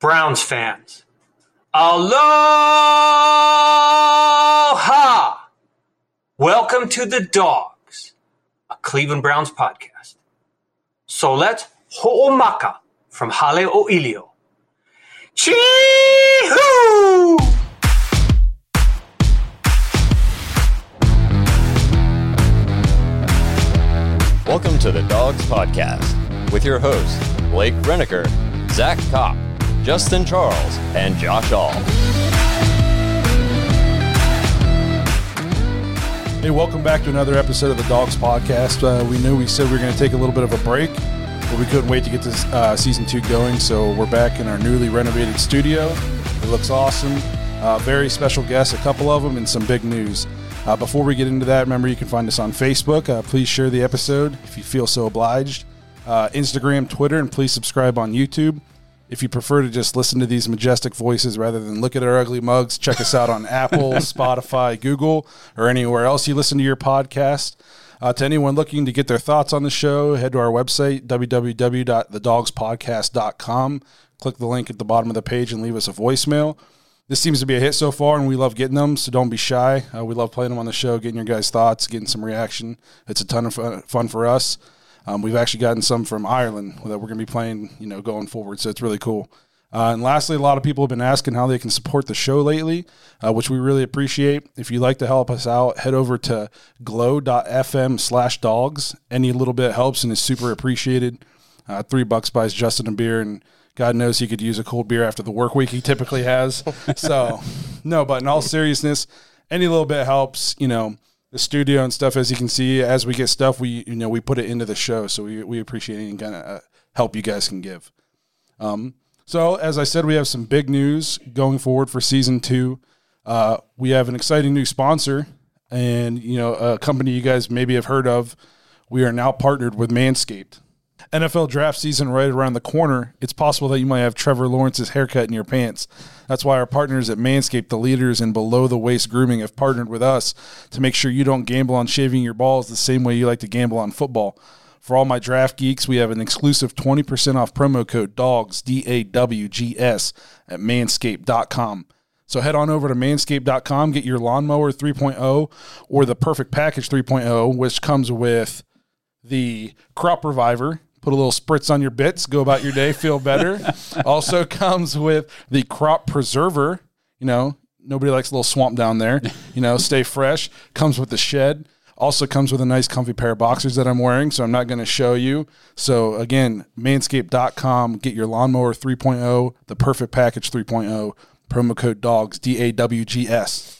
Browns fans, aloha! Welcome to the Dawgs, a Cleveland Browns podcast. So let's ho'omaka from Hale 'O Ilio. Chee-hoo! Welcome to the Dawgs Podcast with your hosts, Blake Renneker, Zach Kopp, Justin Charles, and Josh All. Hey, welcome back to another episode of the Dawgs Podcast. Uh, we knew we said we were going to take a little bit of a break, but we couldn't wait to get this uh, season two going. So we're back in our newly renovated studio. It looks awesome. Uh, very special guests, a couple of them, and some big news. Uh, before we get into that, remember you can find us on Facebook. Uh, please share the episode if you feel so obliged. Uh, Instagram, Twitter, and please subscribe on YouTube. If you prefer to just listen to these majestic voices rather than look at our ugly mugs, check us out on Apple, Spotify, Google, or anywhere else you listen to your podcast. Uh, to anyone looking to get their thoughts on the show, head to our website, www.thedogspodcast.com. Click the link at the bottom of the page and leave us a voicemail. This seems to be a hit so far, and we love getting them, so don't be shy. Uh, we love playing them on the show, getting your guys' thoughts, getting some reaction. It's a ton of fun, fun for us. Um, we've actually gotten some from Ireland that we're going to be playing, you know, going forward. So it's really cool. Uh, and lastly, a lot of people have been asking how they can support the show lately, uh, which we really appreciate. If you'd like to help us out, head over to glow.fm slash dogs. Any little bit helps and is super appreciated. Uh, three bucks buys Justin a beer, and God knows he could use a cold beer after the work week he typically has. so, no, but in all seriousness, any little bit helps. You know, the studio and stuff. As you can see, as we get stuff, we you know we put it into the show, so we we appreciate any kind of uh, help you guys can give. Um, so as I said, we have some big news going forward for season two. Uh, we have an exciting new sponsor, and you know a company you guys maybe have heard of. We are now partnered with Manscaped. NFL draft season right around the corner, it's possible that you might have Trevor Lawrence's haircut in your pants. That's why our partners at Manscaped, the leaders in below the waist grooming, have partnered with us to make sure you don't gamble on shaving your balls the same way you like to gamble on football. For all my draft geeks, we have an exclusive 20% off promo code DAWGS, D A W G S, at manscaped.com. So head on over to manscaped.com, get your lawnmower 3.0 or the perfect package 3.0, which comes with the crop reviver, put a little spritz on your bits, go about your day, feel better. also comes with the crop preserver. You know, nobody likes a little swamp down there. You know, stay fresh. Comes with the shed. Also comes with a nice comfy pair of boxers that I'm wearing, so I'm not going to show you. So again, manscaped.com, get your lawnmower 3.0, the perfect package 3.0, promo code DAWGS, D A W G S.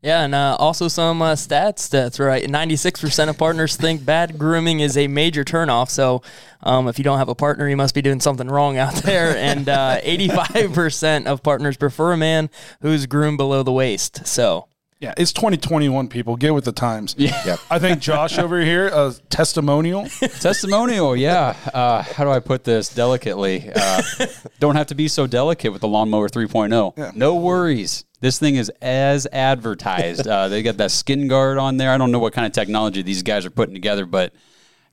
Yeah, and uh, also some uh, stats. That's right. 96% of partners think bad grooming is a major turnoff. So um, if you don't have a partner, you must be doing something wrong out there. And uh, 85% of partners prefer a man who's groomed below the waist. So. Yeah, it's 2021, people. Get with the times. Yeah. I think Josh over here, a testimonial. Testimonial, yeah. Uh, how do I put this delicately? Uh, don't have to be so delicate with the lawnmower 3.0. Yeah. No worries. This thing is as advertised. Uh, they got that skin guard on there. I don't know what kind of technology these guys are putting together, but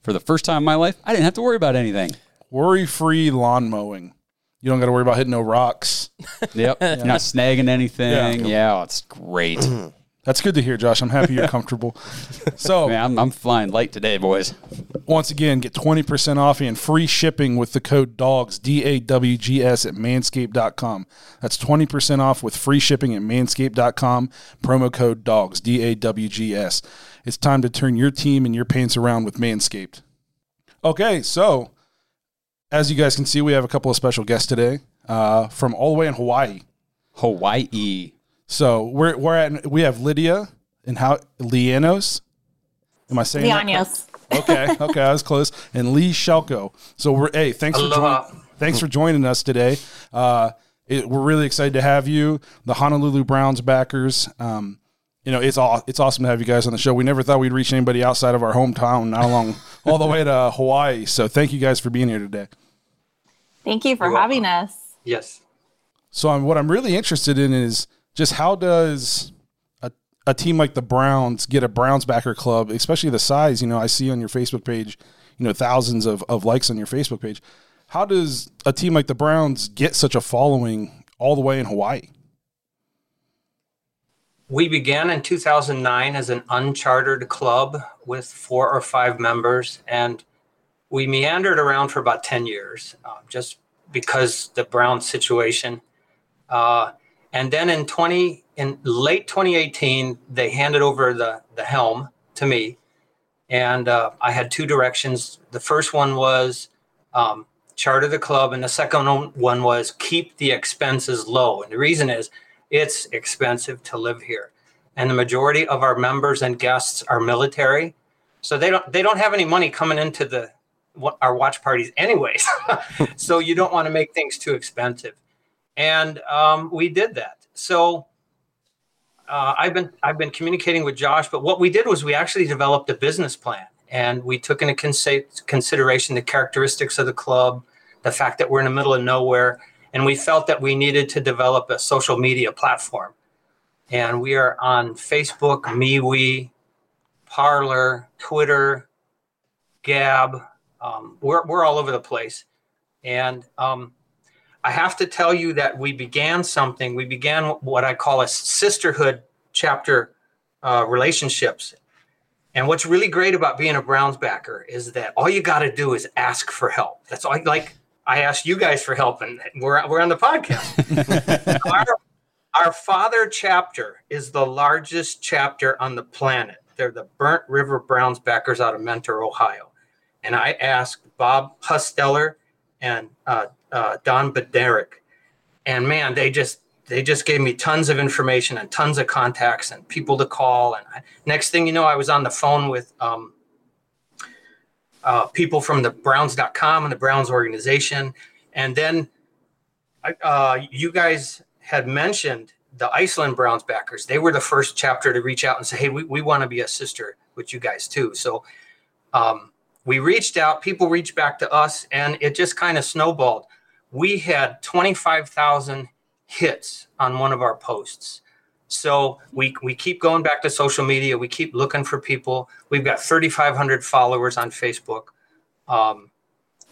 for the first time in my life, I didn't have to worry about anything. Worry free lawn mowing. You don't got to worry about hitting no rocks. Yep. You're not snagging anything. Yeah. Yeah, it's great. That's good to hear, Josh. I'm happy you're comfortable. So, Man, I'm, I'm flying light today, boys. once again, get 20% off and free shipping with the code DAWGS, D A W G S, at manscaped.com. That's 20% off with free shipping at manscaped.com. Promo code DAWGS, D A W G S. It's time to turn your team and your pants around with Manscaped. Okay, so as you guys can see, we have a couple of special guests today uh, from all the way in Hawaii. Hawaii. So we're we're at we have Lydia and how Leaños. Am I saying that Leaños. Okay, okay, I was close. And Lee Shellko. So we're hey, thanks for joining. thanks for joining us today. Uh, it, we're really excited to have you, the Honolulu Browns backers. Um, you know, it's all it's awesome to have you guys on the show. We never thought we'd reach anybody outside of our hometown, not along all the way to Hawaii. So thank you guys for being here today. Thank you for having us. Yes. So I'm, what I'm really interested in is just how does a, a team like the Browns get a Browns backer club, especially the size, you know, I see on your Facebook page, you know, thousands of, of likes on your Facebook page. How does a team like the Browns get such a following all the way in Hawaii? We began in 2009 as an unchartered club with four or five members, and we meandered around for about 10 years uh, just because the Brown situation. Uh, and then in 20 in late 2018, they handed over the the helm to me, and uh, I had two directions. The first one was um, charter the club, and the second one was keep the expenses low. And the reason is it's expensive to live here, and the majority of our members and guests are military, so they don't they don't have any money coming into the our watch parties anyways. so you don't want to make things too expensive, and um, we did that. So. Uh, I've been I've been communicating with Josh, but what we did was we actually developed a business plan and we took into consideration the characteristics of the club, the fact that we're in the middle of nowhere, and we felt that we needed to develop a social media platform. And we are on Facebook, MeWe, Parler, Twitter, Gab. Um, we're we're all over the place, and um, I have to tell you that we began something. We began what I call a sisterhood chapter uh, relationships. And what's really great about being a Browns backer is that all you got to do is ask for help. That's all. I like I asked you guys for help, and we're we're on the podcast. our, our father chapter is the largest chapter on the planet. They're the Burnt River Browns backers out of Mentor, Ohio. And I asked Bob Husteller and uh, uh, Don Bederick, and man, they just they just gave me tons of information and tons of contacts and people to call. And I, next thing you know, I was on the phone with um, uh, people from the Browns.com and the Browns organization, and then uh, you guys had mentioned the Iceland Browns backers. They were the first chapter to reach out and say, "Hey, we, we want to be a sister with you guys too." So. Um, we reached out, people reached back to us, and it just kind of snowballed we had 25,000 hits on one of our posts. So we, we keep going back to social media. We keep looking for people. We've got 3,500 followers on Facebook. Um,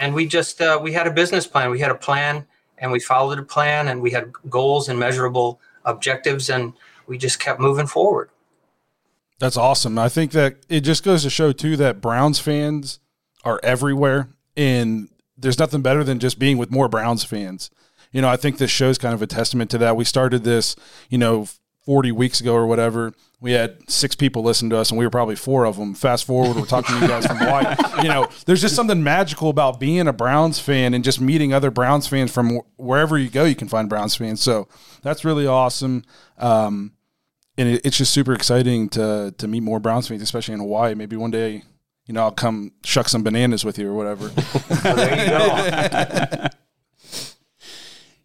and we just, uh, we had a business plan. We had a plan and we followed a plan and we had goals and measurable objectives and we just kept moving forward. That's awesome. I think that it just goes to show too that Browns fans are everywhere and there's nothing better than just being with more Browns fans. You know, I think this show's kind of a testament to that. We started this, you know, 40 weeks ago or whatever. We had six people listen to us, and we were probably four of them. Fast forward, we're talking to you guys from Hawaii. You know, there's just something magical about being a Browns fan and just meeting other Browns fans from wherever you go. You can find Browns fans, so that's really awesome. Um, and it, it's just super exciting to to meet more Browns fans, especially in Hawaii. Maybe one day you know, I'll come shuck some bananas with you or whatever. there you go.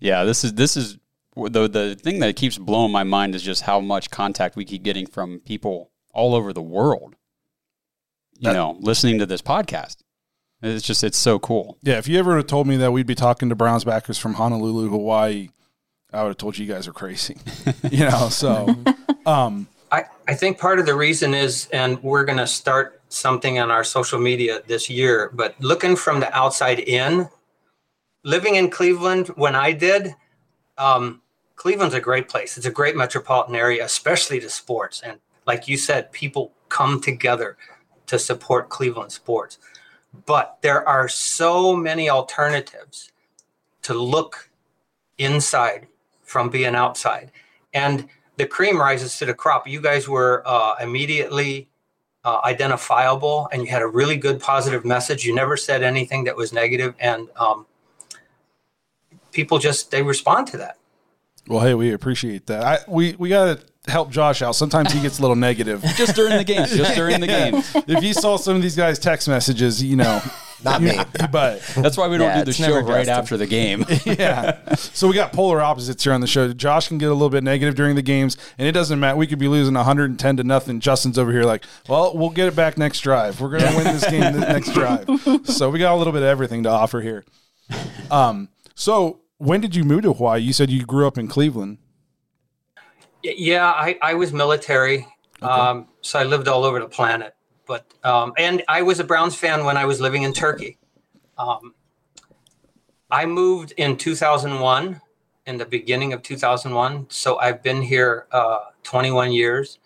yeah, this is this is the the thing that keeps blowing my mind is just how much contact we keep getting from people all over the world. You that, know, listening to this podcast. It's just it's so cool. Yeah, if you ever told me that we'd be talking to Browns backers from Honolulu, Hawaii, I would have told you you guys are crazy. you know, so um I, I think part of the reason is, and we're going to start something on our social media this year, but looking from the outside in, living in Cleveland when I did, um, Cleveland's a great place. It's a great metropolitan area, especially to sports. And like you said, people come together to support Cleveland sports. But there are so many alternatives to look inside from being outside. And the cream rises to the crop. You guys were uh, immediately uh, identifiable, and you had a really good positive message. You never said anything that was negative, and um, people just they respond to that. Well, hey, we appreciate that. I, we we got to help Josh out. Sometimes he gets a little negative just during the game. Just during the game. if you saw some of these guys' text messages, you know, Not me. but That's why we don't Yeah, do the it's show never right Justin. after the game. yeah. So we got polar opposites here on the show. Josh can get a little bit negative during the games, and it doesn't matter. We could be losing 110 to nothing. Justin's over here like, well, we'll get it back next drive. We're going to win this game the next drive. So we got a little bit of everything to offer here. Um. So when did you move to Hawaii? You said you grew up in Cleveland. Y- Yeah, I, I was military, um, so I lived all over the planet. But um, and I was a Browns fan when I was living in Turkey. Um, I moved in 2001, in the beginning of 2001. So I've been here uh, 21 years,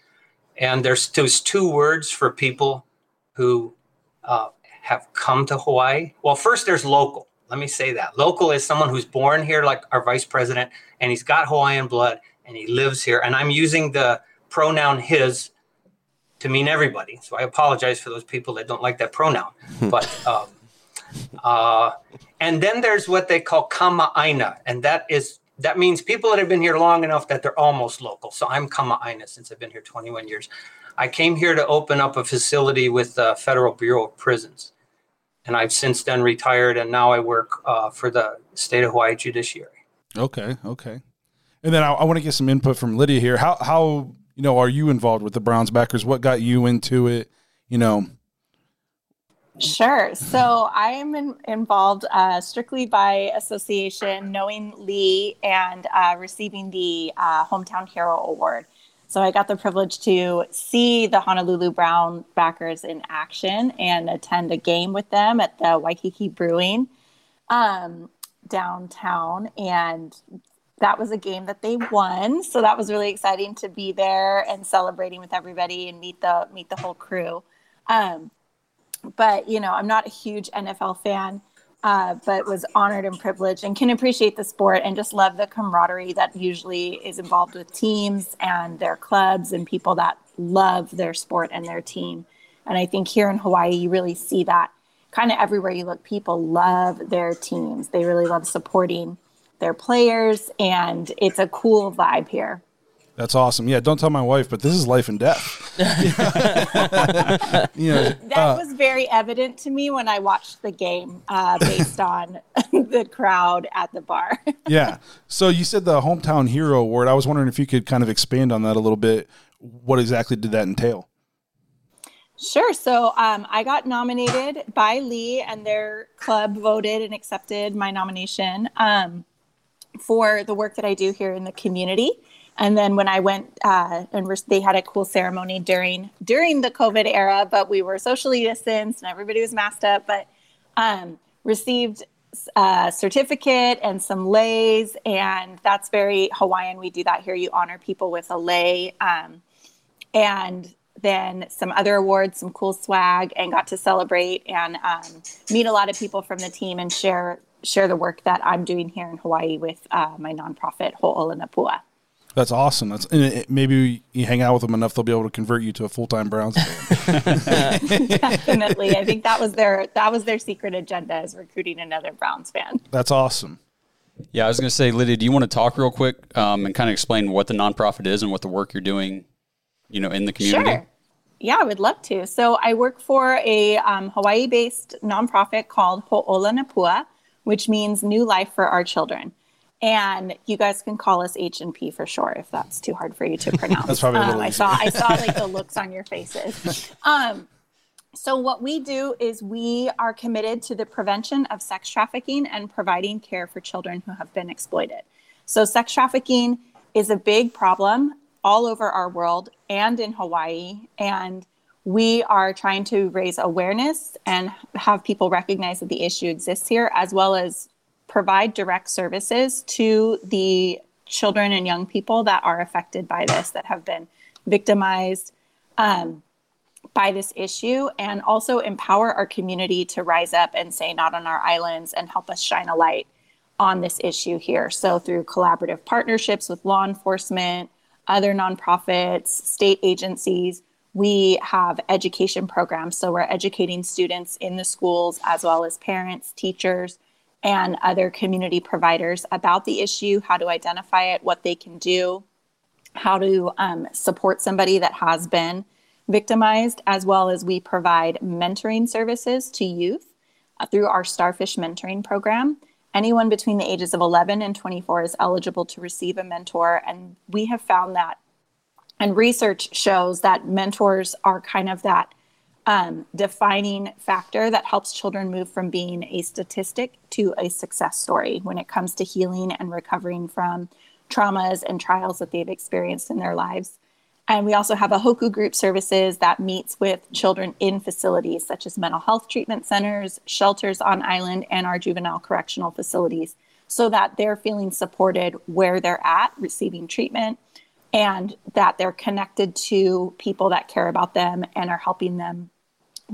and there's there's two words for people who uh, have come to Hawaii. Well, first there's local. Let me say that local is someone who's born here, like our vice president, and he's got Hawaiian blood and he lives here. And I'm using the pronoun his to mean everybody. So I apologize for those people that don't like that pronoun. But um, uh, and then there's what they call kama'aina, and that is that means people that have been here long enough that they're almost local. So I'm kama'aina since I've been here 21 years. I came here to open up a facility with the Federal Bureau of Prisons, and I've since then retired, and now I work uh, for the state of Hawaii Judiciary. Okay. Okay. And then I, I want to get some input from Lydia here. How how you know are you involved with the Browns backers? What got you into it? You know. Sure. So I am in, involved uh, strictly by association, knowing Lee and uh, receiving the uh, Hometown Hero Award. So I got the privilege to see the Honolulu Brown backers in action and attend a game with them at the Waikiki Brewing um, downtown. And that was a game that they won. So that was really exciting to be there and celebrating with everybody and meet the meet the whole crew. Um, but you know i'm not a huge nfl fan uh, but was honored and privileged and can appreciate the sport and just love the camaraderie that usually is involved with teams and their clubs and people that love their sport and their team and i think here in hawaii you really see that kind of everywhere you look people love their teams they really love supporting their players and it's a cool vibe here That's awesome. Yeah, don't tell my wife, but this is life and death. you know, that uh, was very evident to me when I watched the game uh, based on the crowd at the bar. yeah. So you said the hometown hero award. I was wondering if you could kind of expand on that a little bit. What exactly did that entail? Sure. So um, I got nominated by Lee, and their club voted and accepted my nomination um, for the work that I do here in the community. And then when I went uh, and re- they had a cool ceremony during during the COVID era, but we were socially distanced and everybody was masked up. But um, received a certificate and some leis, and that's very Hawaiian. We do that here. You honor people with a lei, um, and then some other awards, some cool swag, and got to celebrate and um, meet a lot of people from the team and share share the work that I'm doing here in Hawaii with uh, my nonprofit Ho'ola Na Pua. That's awesome. That's and it, maybe you hang out with them enough, they'll be able to convert you to a full time Browns fan. Definitely, I think that was their that was their secret agenda is recruiting another Browns fan. That's awesome. Yeah, I was going to say, Lydia, do you want to talk real quick um, and kind of explain what the nonprofit is and what the work you're doing, you know, in the community? Sure. Yeah, I would love to. So I work for a um, Hawaii-based nonprofit called Ho'ola Na Pua, which means New Life for Our Children. And you guys can call us H and P for short if that's too hard for you to pronounce. That's probably um, I saw I saw like the looks on your faces. Um, so what we do is we are committed to the prevention of sex trafficking and providing care for children who have been exploited. So sex trafficking is a big problem all over our world and in Hawaii and we are trying to raise awareness and have people recognize that the issue exists here as well as provide direct services to the children and young people that are affected by this that have been victimized um, by this issue and also empower our community to rise up and say not on our islands and help us shine a light on this issue here. So, through collaborative partnerships with law enforcement, other nonprofits, state agencies, we have education programs. So, we're educating students in the schools as well as parents, teachers, and other community providers about the issue, how to identify it, what they can do, how to um, support somebody that has been victimized, as well as we provide mentoring services to youth uh, through our Starfish Mentoring Program. Anyone between the ages of 11 and 24 is eligible to receive a mentor. And we have found that, and research shows that mentors are kind of that um, defining factor that helps children move from being a statistic to a success story when it comes to healing and recovering from traumas and trials that they've experienced in their lives. And we also have a Hoku group services that meets with children in facilities such as mental health treatment centers, shelters on island, and our juvenile correctional facilities so that they're feeling supported where they're at receiving treatment and that they're connected to people that care about them and are helping them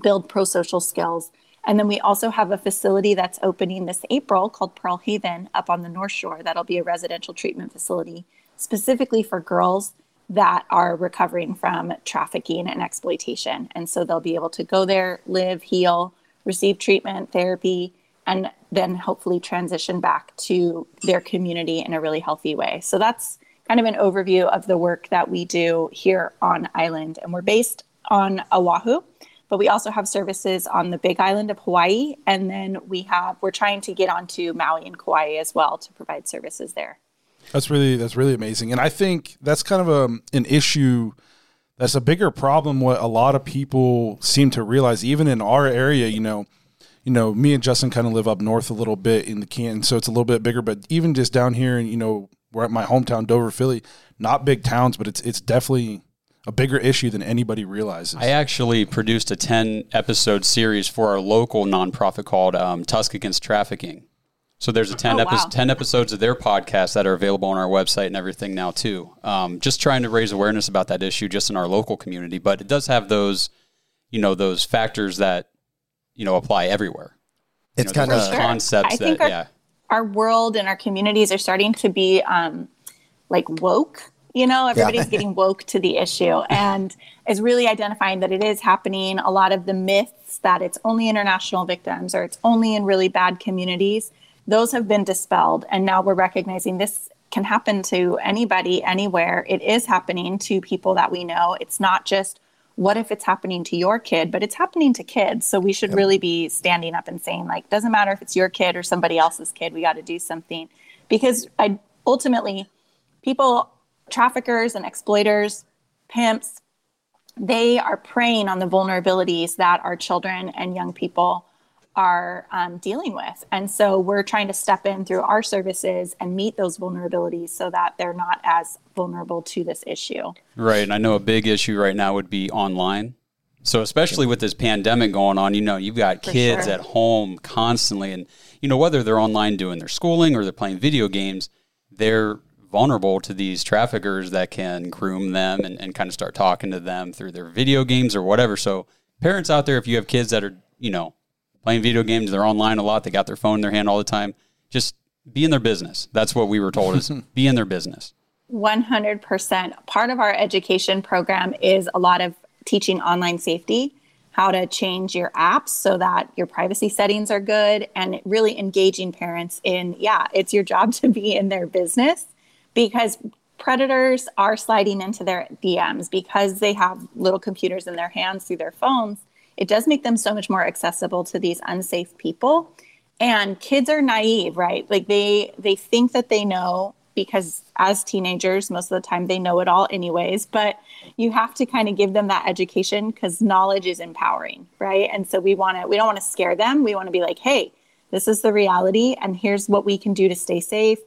build pro social skills. And then we also have a facility that's opening this April called Pearl Haven up on the North Shore. That'll be a residential treatment facility specifically for girls that are recovering from trafficking and exploitation. And so they'll be able to go there, live, heal, receive treatment, therapy, and then hopefully transition back to their community in a really healthy way. So that's kind of an overview of the work that we do here on island. And we're based on Oahu, but we also have services on the big island of Hawaii. And then we have, we're trying to get onto Maui and Kauai as well to provide services there. That's really that's really amazing, and I think that's kind of a an issue. That's a bigger problem. What a lot of people seem to realize, even in our area, you know, you know, me and Justin kind of live up north a little bit in the Canton, so it's a little bit bigger. But even just down here, and you know, we're at my hometown, Dover, Philly, not big towns, but it's it's definitely a bigger issue than anybody realizes. I actually produced a 10 episode series for our local nonprofit called um, Tusc Against Trafficking. So there's a 10, Oh, epi- wow. 10 episodes of their podcast that are available on our website and everything now too. Um, just trying to raise awareness about that issue just in our local community, but it does have those, you know, those factors that, you know, apply everywhere. You It's know, kind those of Sure. concepts I that, think our- yeah. Our world and our communities are starting to be um, like woke. You know, everybody's getting woke to the issue and is really identifying that it is happening. A lot of the myths that it's only international victims or it's only in really bad communities, those have been dispelled. And now we're recognizing this can happen to anybody, anywhere. It is happening to people that we know. It's not just what if it's happening to your kid, but it's happening to kids. So we should really be standing up and saying, like, doesn't matter if it's your kid or somebody else's kid, we got to do something. Because I ultimately, people, traffickers and exploiters, pimps, they are preying on the vulnerabilities that our children and young people are um, dealing with. And so we're trying to step in through our services and meet those vulnerabilities so that they're not as vulnerable to this issue. Right. And I know a big issue right now would be online. So especially with this pandemic going on, you know, you've got For kids sure. at home constantly and you know whether they're online doing their schooling or they're playing video games, they're vulnerable to these traffickers that can groom them and, and kind of start talking to them through their video games or whatever. So parents out there if you have kids that are, you know, playing video games, they're online a lot, they got their phone in their hand all the time, just be in their business. That's what we were told is be in their business. 100%. Part of our education program is a lot of teaching online safety, how to change your apps so that your privacy settings are good, and really engaging parents in, yeah, it's your job to be in their business because predators are sliding into their DMs because they have little computers in their hands through their phones. It does make them so much more accessible to these unsafe people. And kids are naive right? Like they they think that they know because as teenagers most of the time they know it all anyways but you have to kind of give them that education because knowledge is empowering right? And so we want to we don't want to scare them. We want to be like hey this is the reality and here's what we can do to stay safe.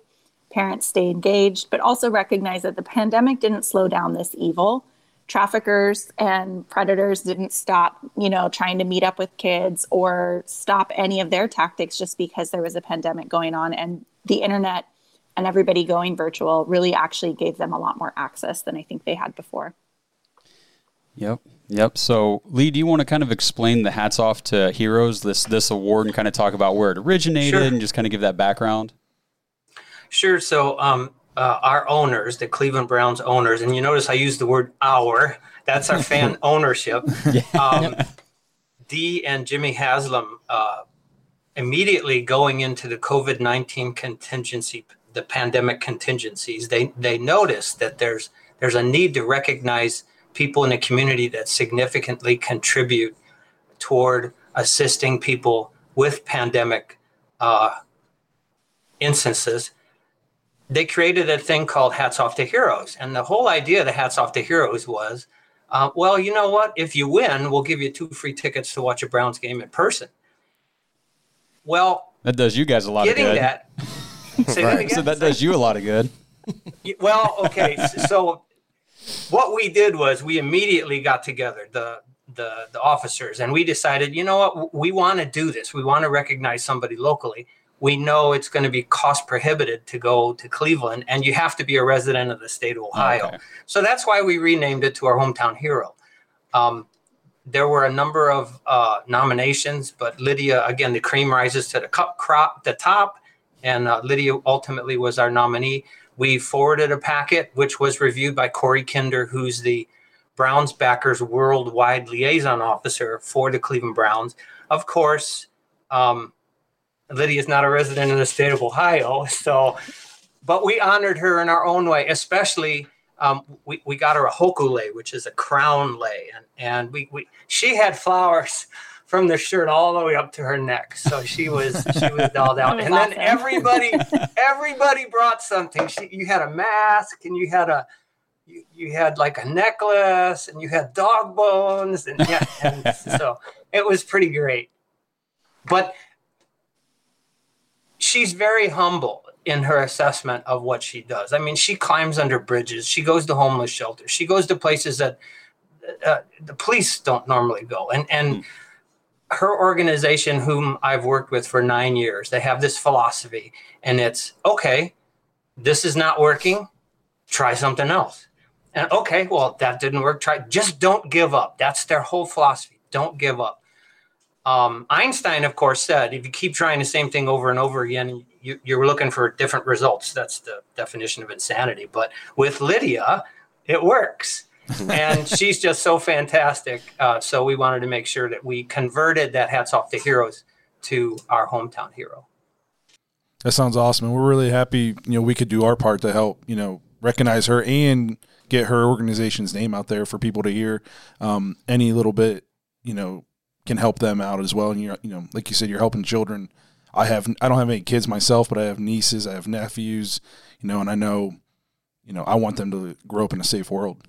Parents stay engaged but also recognize that the pandemic didn't slow down this evil traffickers and predators didn't stop, you know, trying to meet up with kids or stop any of their tactics just because there was a pandemic going on. And the internet and everybody going virtual really actually gave them a lot more access than I think they had before. Yep. Yep. So, Lee, do you want to kind of explain the hats off to heroes this this award and kind of talk about where it originated Sure. and just kind of give that background? Sure. So, um, uh, our owners, the Cleveland Browns owners, and you notice I use the word our. That's our fan ownership. Um, Dee and Jimmy Haslam, uh, immediately going into the COVID nineteen contingency, the pandemic contingencies, they they noticed that there's there's a need to recognize people in the community that significantly contribute toward assisting people with pandemic uh, instances, they created a thing called Hats Off to Heroes. And the whole idea of the Hats Off to Heroes was uh, well, you know what? If you win, we'll give you two free tickets to watch a Browns game in person. Well, that does you guys a lot of good. That, right. That so that does you a lot of good. well, okay. So what we did was we immediately got together the the the officers and we decided, you know what, we want to do this. We want to recognize somebody locally we know it's going to be cost prohibited to go to Cleveland, and you have to be a resident of the state of Ohio. Okay. So that's why we renamed it to our hometown hero. Um, there were a number of uh, nominations, but Lydia, again, the cream rises to the cup crop, the top, and uh, Lydia ultimately was our nominee. We forwarded a packet which was reviewed by Corey Kinder, who's the Browns backers worldwide liaison officer for the Cleveland Browns. Of course, um, Lydia is not a resident in the state of Ohio, so but we honored her in our own way, especially um, we, we got her a hoku lei, which is a crown lei, and, and we, we she had flowers from the shirt all the way up to her neck. So she was she was dolled out. Was and awesome. then everybody everybody brought something. She, you had a mask and you had a you, you had like a necklace and you had dog bones and yeah, and so it was pretty great. But she's very humble in her assessment of what she does. I mean, she climbs under bridges, she goes to homeless shelters, she goes to places that uh, the police don't normally go. And and mm. her organization, whom I've worked with for nine years, they have this philosophy, and it's okay. This is not working. Try something else. And okay, well that didn't work. Try. Just don't give up. That's their whole philosophy. Don't give up. Um, Einstein, of course, said if you keep trying the same thing over and over again, you, you're looking for different results. That's the definition of insanity. But with Lydia, it works. and she's just so fantastic. Uh, so we wanted to make sure that we converted that hats off to heroes to our hometown hero. That sounds awesome. And we're really happy, you know, we could do our part to help, you know, recognize her and get her organization's name out there for people to hear um, any little bit, you know, can help them out as well. And you're, you know, like you said, you're helping children. I have, I don't have any kids myself, but I have nieces, I have nephews, you know, and I know, you know, I want them to grow up in a safe world.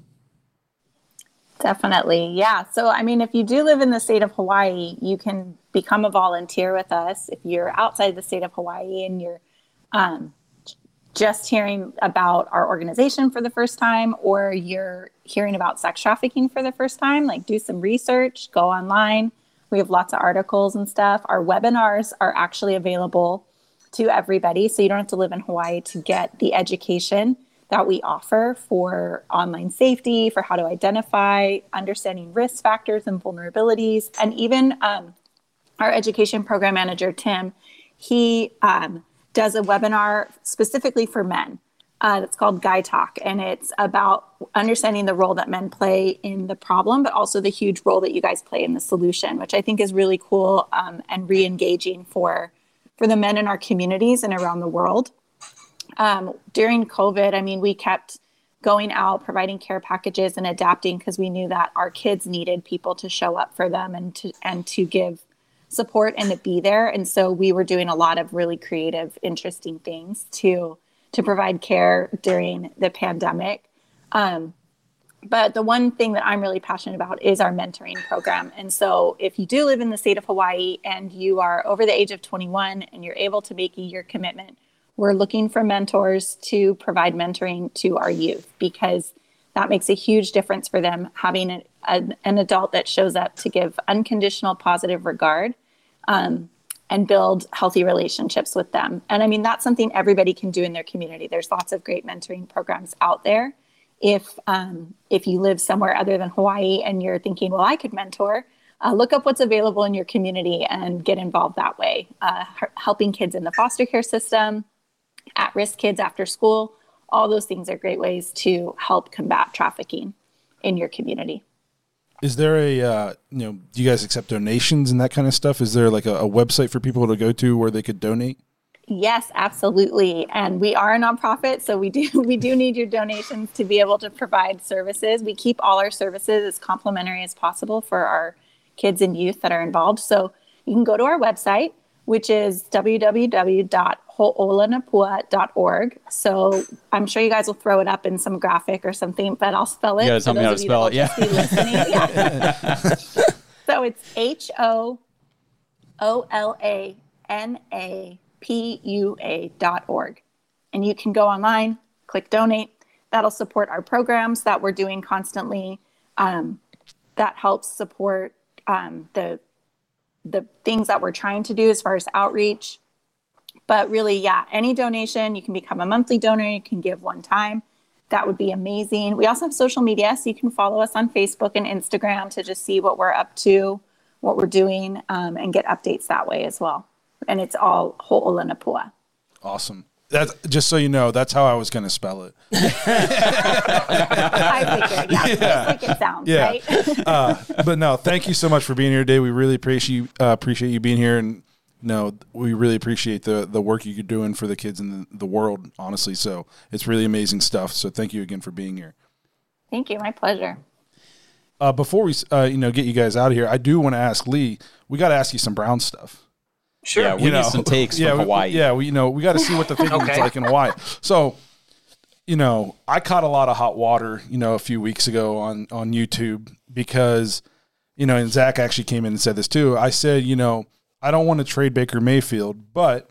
Definitely. Yeah. So, I mean, if you do live in the state of Hawaii, you can become a volunteer with us. If you're outside the state of Hawaii and you're um, just hearing about our organization for the first time, or you're hearing about sex trafficking for the first time, like do some research, go online, we have lots of articles and stuff. Our webinars are actually available to everybody. So you don't have to live in Hawaii to get the education that we offer for online safety, for how to identify, understanding risk factors and vulnerabilities. And even um, our education program manager, Tim, he um, does a webinar specifically for men uh, that's called Guy Talk, and it's about understanding the role that men play in the problem, but also the huge role that you guys play in the solution, which I think is really cool um, and re-engaging for for the men in our communities and around the world. Um, during COVID, I mean, we kept going out, providing care packages, and adapting because we knew that our kids needed people to show up for them and to and to give support and to be there. And so we were doing a lot of really creative, interesting things to to provide care during the pandemic. Um, but the one thing that I'm really passionate about is our mentoring program. And so, if you do live in the state of Hawaii and you are over the age of 21 and you're able to make a year commitment, we're looking for mentors to provide mentoring to our youth because that makes a huge difference for them having a, a, an adult that shows up to give unconditional positive regard um, and build healthy relationships with them. And I mean, that's something everybody can do in their community. There's lots of great mentoring programs out there. If um, if you live somewhere other than Hawaii and you're thinking, well, I could mentor, uh, look up what's available in your community and get involved that way. Uh, helping kids in the foster care system, at risk kids after school, all those things are great ways to help combat trafficking in your community. Is there a uh, you know? Do you guys accept donations and that kind of stuff? Is there like a, a website for people to go to where they could donate? Yes, absolutely. And we are a nonprofit, so we do we do need your donations to be able to provide services. We keep all our services as complimentary as possible for our kids and youth that are involved. So you can go to our website, which is www.ho'olanapua.org. So I'm sure you guys will throw it up in some graphic or something, but I'll spell it. You gotta tell me how to spell it. Yeah. yeah. so it's H O O L A N A P U A dot org. And you can go online, click donate. That'll support our programs that we're doing constantly. Um, that helps support um, the the things that we're trying to do as far as outreach. But really, yeah, any donation, you can become a monthly donor, you can give one time. That would be amazing. We also have social media, so you can follow us on Facebook and Instagram to just see what we're up to, what we're doing, um, and get updates that way as well. And it's all Ho'olanapua. Awesome. That's just so you know, that's how I was going to spell it. I figured, yeah, just like it sounds, Yeah. right? uh, but no, thank you so much for being here today. We really appreciate uh, appreciate you being here, and no, we really appreciate the the work you're doing for the kids in the, the world. Honestly, so it's really amazing stuff. So thank you again for being here. Thank you. My pleasure. Uh, before we uh, you know get you guys out of here, I do want to ask Lee. We got to ask you some Brown stuff. Sure. Yeah, we you need know, some takes yeah, from we- Hawaii. yeah, we, you know, we got to see what the thinking is Okay. like in Hawaii. So, you know, I caught a lot of hot water, you know, a few weeks ago on on YouTube because, you know, and Zach actually came in and said this too. I said, you know, I don't want to trade Baker Mayfield, but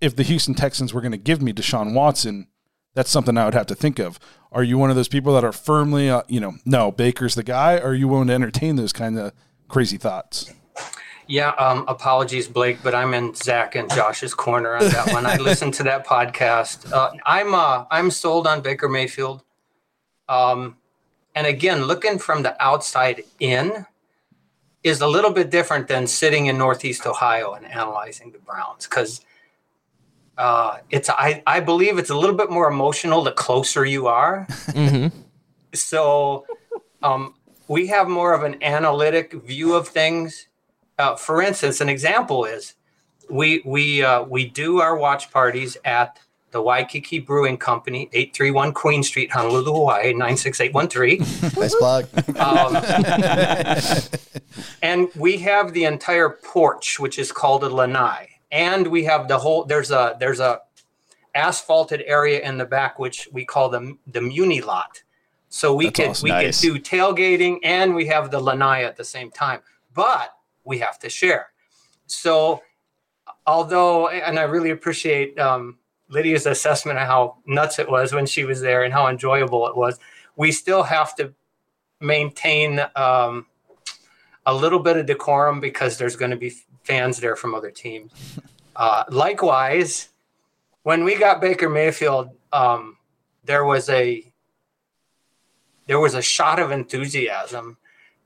if the Houston Texans were going to give me Deshaun Watson, that's something I would have to think of. Are you one of those people that are firmly, uh, you know, no, Baker's the guy? Or are you willing to entertain those kind of crazy thoughts? Yeah, um, apologies, Blake, but I'm in Zach and Josh's corner on that one. I listened to that podcast. Uh, I'm uh, I'm sold on Baker Mayfield. Um, and again, looking from the outside in is a little bit different than sitting in Northeast Ohio and analyzing the Browns because uh, it's I, I believe it's a little bit more emotional the closer you are. So um, we have more of an analytic view of things. Uh, for instance, an example is we we uh, we do our watch parties at the Waikiki Brewing Company, eight three one Queen Street, Honolulu, Hawaii nine six eight one three. Nice plug. Um, and we have the entire porch, which is called a lanai, and we have the whole. There's a there's a asphalted area in the back, which we call the the Muni lot. So we That's could awesome. we Nice. could do tailgating, and we have the lanai at the same time, but we have to share. So, although, and I really appreciate um, Lydia's assessment of how nuts it was when she was there and how enjoyable it was. We still have to maintain um, a little bit of decorum because there's going to be fans there from other teams. Uh, likewise, when we got Baker Mayfield, um, there was a there was a shot of enthusiasm.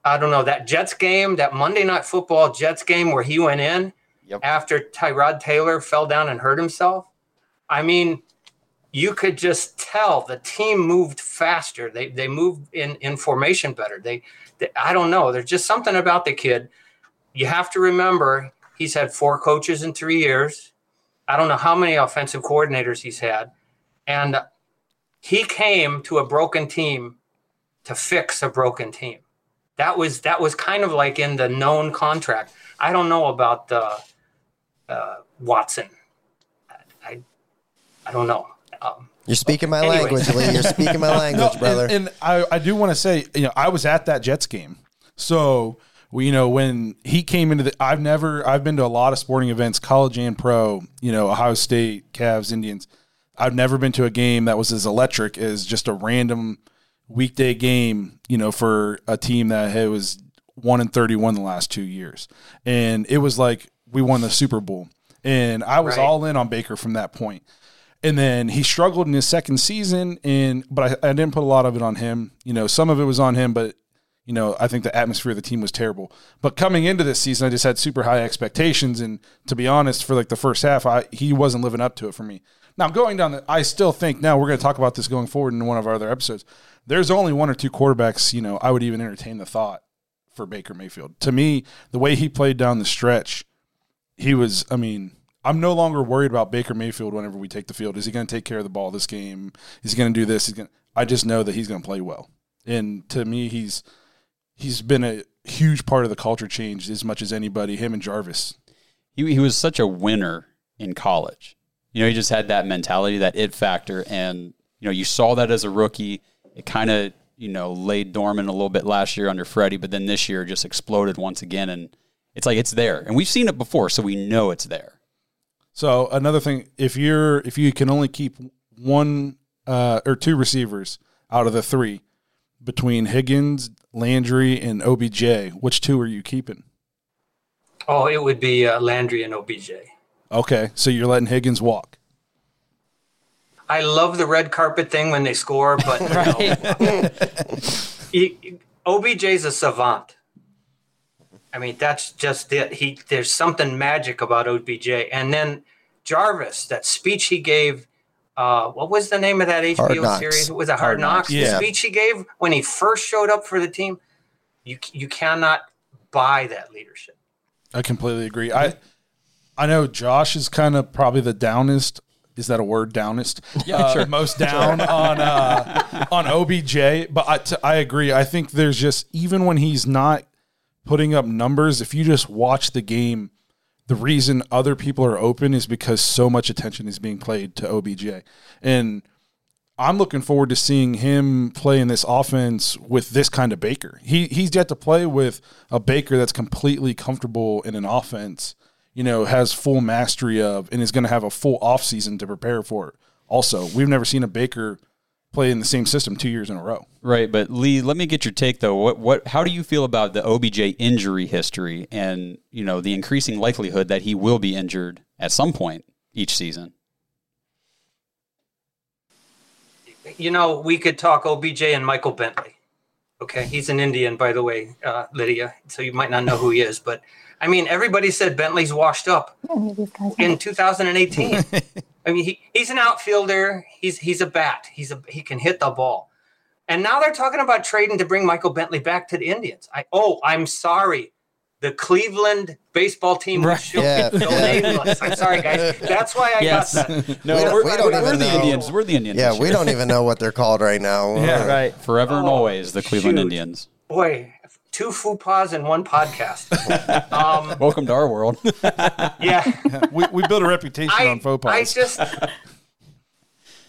I don't know that Jets game, that Monday Night Football Jets game where he went in Yep. after Tyrod Taylor fell down and hurt himself. I mean, you could just tell the team moved faster. They they moved in in formation better. They, they I don't know. There's just something about the kid. You have to remember he's had four coaches in three years. I don't know how many offensive coordinators he's had, and he came to a broken team to fix a broken team. That was that was kind of like in the known contract. I don't know about uh, uh, Watson. I I don't know. Um, You're speaking my Anyways. language, Lee. You're speaking my language, No, brother. And, and I, I do want to say, you know, I was at that Jets game. So, we, you know, when he came into the, I've never, I've been to a lot of sporting events, college and pro, you know, Ohio State, Cavs, Indians. I've never been to a game that was as electric as just a random weekday game, you know, for a team that had, was one and 31 the last two years. And it was like we won the Super Bowl. And I was Right. all in on Baker from that point. And then he struggled in his second season, and but I, I didn't put a lot of it on him. You know, some of it was on him, but you know, I think the atmosphere of the team was terrible. But coming into this season, I just had super high expectations, and to be honest, for like the first half, I he wasn't living up to it for me. Now going down, the, I still think now we're going to talk about this going forward in one of our other episodes. There's only one or two quarterbacks, you know, I would even entertain the thought for Baker Mayfield. To me, the way he played down the stretch, he was. I mean, I'm no longer worried about Baker Mayfield whenever we take the field. Is he going to take care of the ball this game? Is he going to do this? He's going. I just know that he's going to play well. And to me, he's he's been a huge part of the culture change as much as anybody. Him and Jarvis. He he was such a winner in college. You know, he just had that mentality, that it factor, and you know, you saw that as a rookie. It kind of you know laid dormant a little bit last year under Freddie, but then this year just exploded once again, and it's like it's there, and we've seen it before, so we know it's there. So another thing, if you're if you can only keep one uh, or two receivers out of the three between Higgins, Landry, and OBJ, which two are you keeping? Oh, it would be uh, Landry and OBJ. Okay, so you're letting Higgins walk. I love the red carpet thing when they score, but you know, he, OBJ's a savant. I mean, that's just it. He there's something magic about OBJ, and then Jarvis, that speech he gave. Uh, what was the name of that HBO series? It was a Hard, Hard Knocks. Knocks. The Yeah. speech he gave when he first showed up for the team. You you cannot buy that leadership. I completely agree. I I know Josh is kind of probably the downest. Is that a word? Downest. Yeah, sure. Most down on uh, on OBJ, but I, t- I agree. I think there's just even when he's not putting up numbers, if you just watch the game, the reason other people are open is because so much attention is being played to OBJ, and I'm looking forward to seeing him play in this offense with this kind of Baker. He he's yet to play with a Baker that's completely comfortable in an offense, you know, has full mastery of and is going to have a full offseason to prepare for it. Also, we've never seen a Baker play in the same system 2 years in a row. Right, but Lee, let me get your take though. What what how do you feel about the OBJ injury history and, you know, the increasing likelihood that he will be injured at some point each season? You know, we could talk OBJ and Michael Brantley. Okay, he's an Indian, by the way, uh, Lydia. So you might not know who he is, but I mean, everybody said Brantley's washed up in 2018. I mean, he, he's an outfielder. He's he's a bat. He's a he can hit the ball. And now they're talking about trading to bring Michael Brantley back to the Indians. I oh, I'm sorry. The Cleveland baseball team Right. should Yeah, be yeah. nameless. I'm sorry, guys. That's why I Yes. got that. No, We don't- we're, we don't we're- even we're the know. Indians. We're the Indians. Yeah, we don't even know what they're called right now. Yeah. Right. forever and Oh, always the Cleveland shoot. Indians. Boy, two faux pas in one podcast. um, Welcome to our world. yeah. we, we built a reputation I, on faux I just,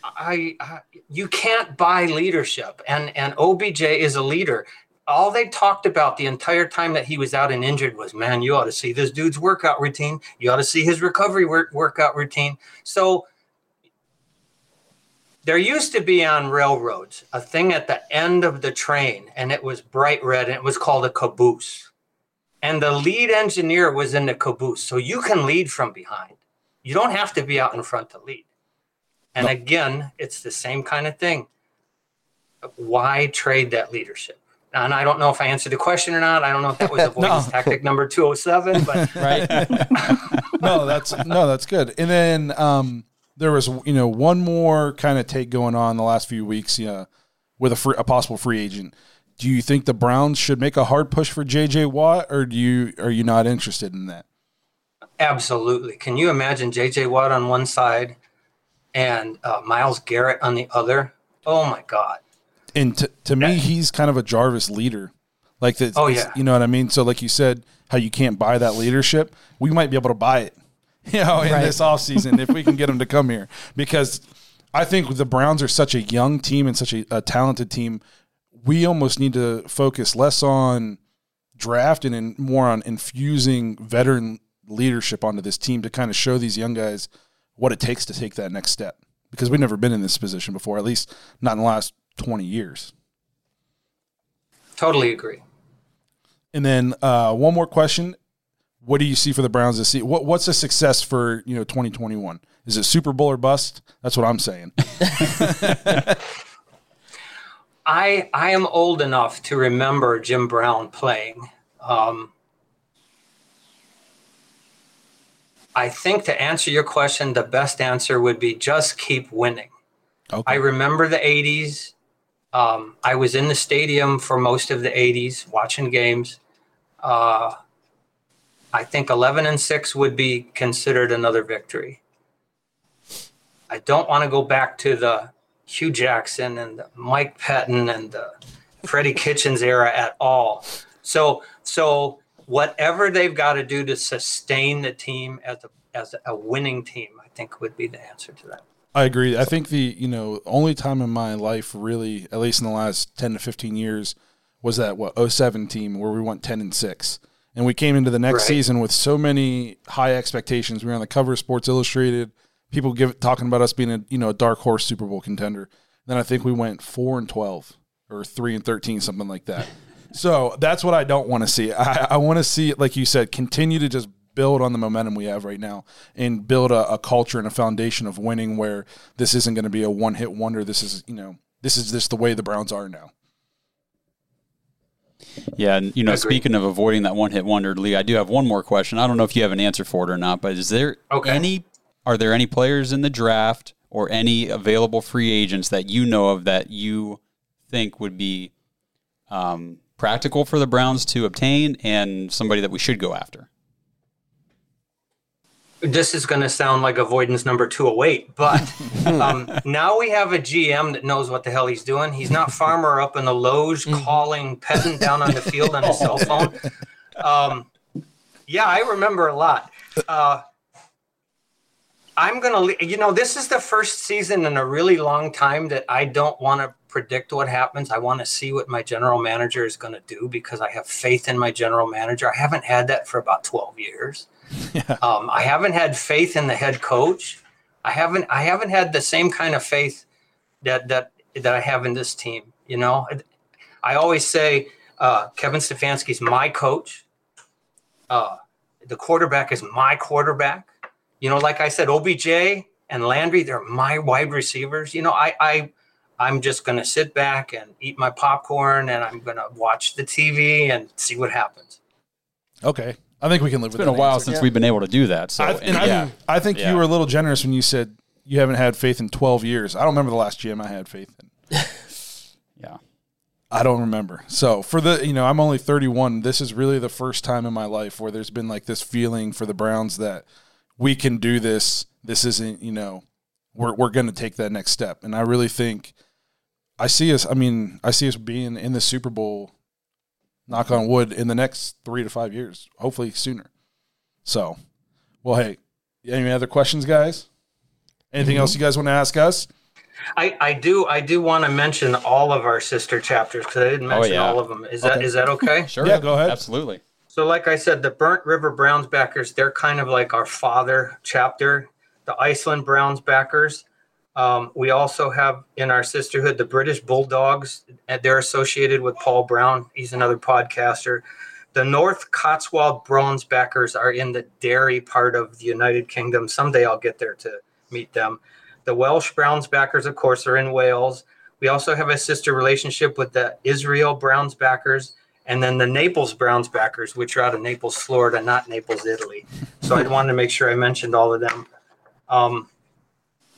I, I, you can't buy leadership, and and OBJ is a leader. All they talked about the entire time that he was out and injured was, man, you ought to see this dude's workout routine. You ought to see his recovery work, workout routine. So there used to be on railroads a thing at the end of the train, and it was bright red, and it was called a caboose. And the lead engineer was in the caboose, so you can lead from behind. You don't have to be out in front to lead. And again, it's the same kind of thing. Why trade that leadership? And I don't know if I answered the question or not. I don't know if that was avoidance tactic number 207, but Right. no, that's no, that's good. And then um, there was you know one more kind of take going on the last few weeks, yeah, with a, free, a possible free agent. Do you think the Browns should make a hard push for J.J. Watt, or do you are you not interested in that? absolutely. Can you imagine JJ Watt on one side and uh, Myles Garrett on the other? Oh my God. And to, to me, he's kind of a Jarvis leader. Like that. Oh, yeah. You know what I mean? So like you said, how you can't buy that leadership, we might be able to buy it. You know, in Right. this offseason if we can get him to come here. Because I think the Browns are such a young team and such a, a talented team. We almost need to focus less on drafting and more on infusing veteran leadership onto this team to kind of show these young guys what it takes to take that next step. Because we've never been in this position before, at least not in the last 20 years. Totally agree. And then uh, one more question: What do you see for the Browns this season? What, what's a success for you know 2021? Is it Super Bowl or bust? That's what I'm saying. I I am old enough to remember Jim Brown playing. Um, I think to answer your question, the best answer would be just keep winning. Okay. I remember the 80s. Um, I was in the stadium for most of the 80s watching games. Uh, I think 11 and 6 would be considered another victory. I don't want to go back to the Hue Jackson and Mike Patton and the Freddie Kitchens era at all. So so whatever they've got to do to sustain the team as a as a winning team, I think would be the answer to that. I agree. I think the you know only time in my life really, at least in the last ten to fifteen years, was that what 07 team where we went ten and six, and we came into the next Right. season with so many high expectations. We were on the cover of Sports Illustrated. People give talking about us being a you know a dark horse Super Bowl contender. Then I think we went four and twelve or three and thirteen, something like that. so that's what I don't want to see. I, I want to see it, like you said, continue to just build on the momentum we have right now and build a, a culture and a foundation of winning where this isn't going to be a one hit wonder. This is, you know, this is just the way the Browns are now. Yeah, and you know, speaking of avoiding that one hit wonder, Lee, I do have one more question. I don't know if you have an answer for it or not, but is there Okay. any are there any players in the draft or any available free agents that you know of that you think would be um, practical for the Browns to obtain and somebody that we should go after? This is going to sound like avoidance number 208 but um, now we have a gm that knows what the hell he's doing. He's not farmer up in the loge calling peasant down on the field on his cell phone. Um, yeah i remember a lot. Uh, i'm going to you know this is the first season in a really long time that i don't want to predict what happens i want to see what my general manager is going to do because i have faith in my general manager i haven't had that for about 12 years um, I haven't had faith in the head coach. I haven't I haven't had the same kind of faith that that that I have in this team. You know, I always say uh, Kevin Stefanski's my coach. Uh, the quarterback is my quarterback. You know, like I said, OBJ and Landry, they're my wide receivers. You know, I I I'm just gonna sit back and eat my popcorn and I'm gonna watch the TV and see what happens. Okay. I think we can live It's with been a while answer. since we've been able to do that. So I, and I, yeah, I think Yeah. you were a little generous when you said you haven't had faith in 12 years. I don't remember the last GM I had faith in. yeah. I don't remember. So for the you know, I'm only 31. This is really the first time in my life where there's been like this feeling for the Browns that we can do this. This isn't, you know, we're we're going to take that next step. And I really think I see us I mean, I see us being in the Super Bowl knock on wood in the next 3 to 5 years, hopefully sooner. So, well, hey, any other questions, guys? Anything else you guys want to ask us? I, I do I do want to mention all of our sister chapters because I didn't oh, mention yeah. all of them. Is that Okay. is that okay? Sure. Yeah, go ahead. Absolutely. So like I said, the Burnt River Browns backers, they're kind of like our father chapter. The Iceland Browns backers. Um, we also have in our sisterhood the British Bulldogs, and they're associated with Paul Brown. He's another podcaster. The North Cotswold Browns backers are in the dairy part of the United Kingdom. Someday I'll get there to meet them. The Welsh Browns backers, of course, are in Wales. We also have a sister relationship with the Israel Browns backers and then the Naples Browns backers, which are out of Naples, Florida, not Naples, Italy. So I wanted to make sure I mentioned all of them. Um,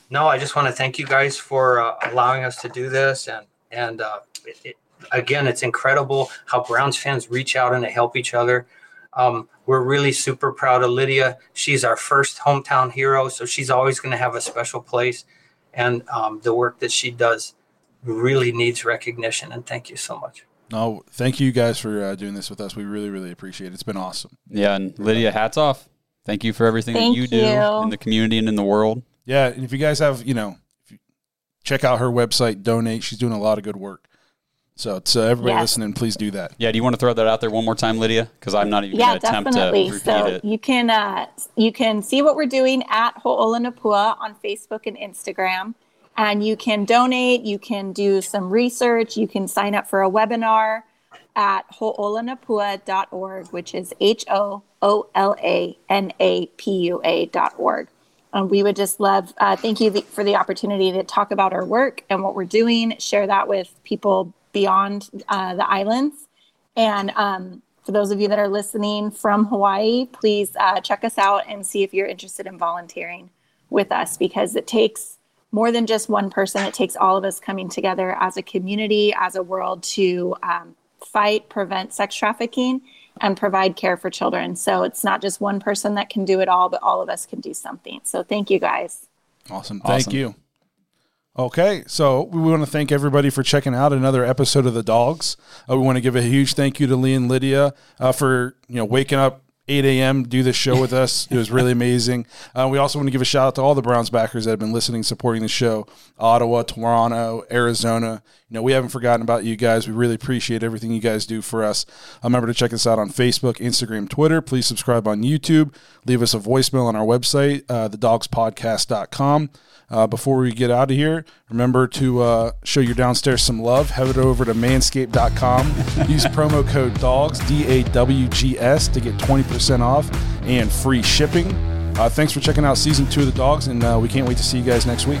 no, I just want to thank you guys for uh, allowing us to do this, and and uh, it, it, again, it's incredible how Browns fans reach out and they help each other. Um, we're really super proud of Lydia. She's our first hometown hero, so she's always going to have a special place. And um, the work that she does really needs recognition. And thank you so much. No, thank you guys for uh, doing this with us. We really, really appreciate it. It's been awesome. Yeah, and Lydia, hats off. Thank you for everything Thank that you do in the community and in the world. Yeah, and if you guys have, you know, if you check out her website, donate. She's doing a lot of good work. So, to everybody Yes. listening, please do that. Yeah, do you want to throw that out there one more time, Lydia? Because I'm not even yeah, going to attempt definitely. to repeat So it. you can uh, you can see what we're doing at Ho'ola Na Pua on Facebook and Instagram, and you can donate. You can do some research. You can sign up for a webinar at ho'olanapua.org, which is H O O L A N A P U A dot org. And we would just love, uh, thank you the, for the opportunity to talk about our work and what we're doing, share that with people beyond uh, the islands. And um, for those of you that are listening from Hawaii, please uh, check us out and see if you're interested in volunteering with us because it takes more than just one person. It takes all of us coming together as a community, as a world to um, fight, prevent sex trafficking, and provide care for children. So it's not just one person that can do it all, but all of us can do something. So thank you guys. Awesome. Thank Awesome. you. Okay, so we want to thank everybody for checking out another episode of the Dawgs. Uh, we want to give a huge thank you to Lee and Lydia uh, for you know waking up 8 a.m. do this show with us. It was really amazing. Uh, we also want to give a shout out to all the Browns backers that have been listening, supporting the show. Ottawa, Toronto, Arizona. You know, we haven't forgotten about you guys. We really appreciate everything you guys do for us. Remember to check us out on Facebook, Instagram, Twitter. Please subscribe on YouTube. Leave us a voicemail on our website, uh, thedawgspodcast.com. Uh, before we get out of here, remember to uh, show your downstairs some love. Head over to manscaped.com. Use promo code DAWGS, D A W G S, to get 20% off and free shipping. Uh, thanks for checking out season two of The Dawgs, and uh, we can't wait to see you guys next week.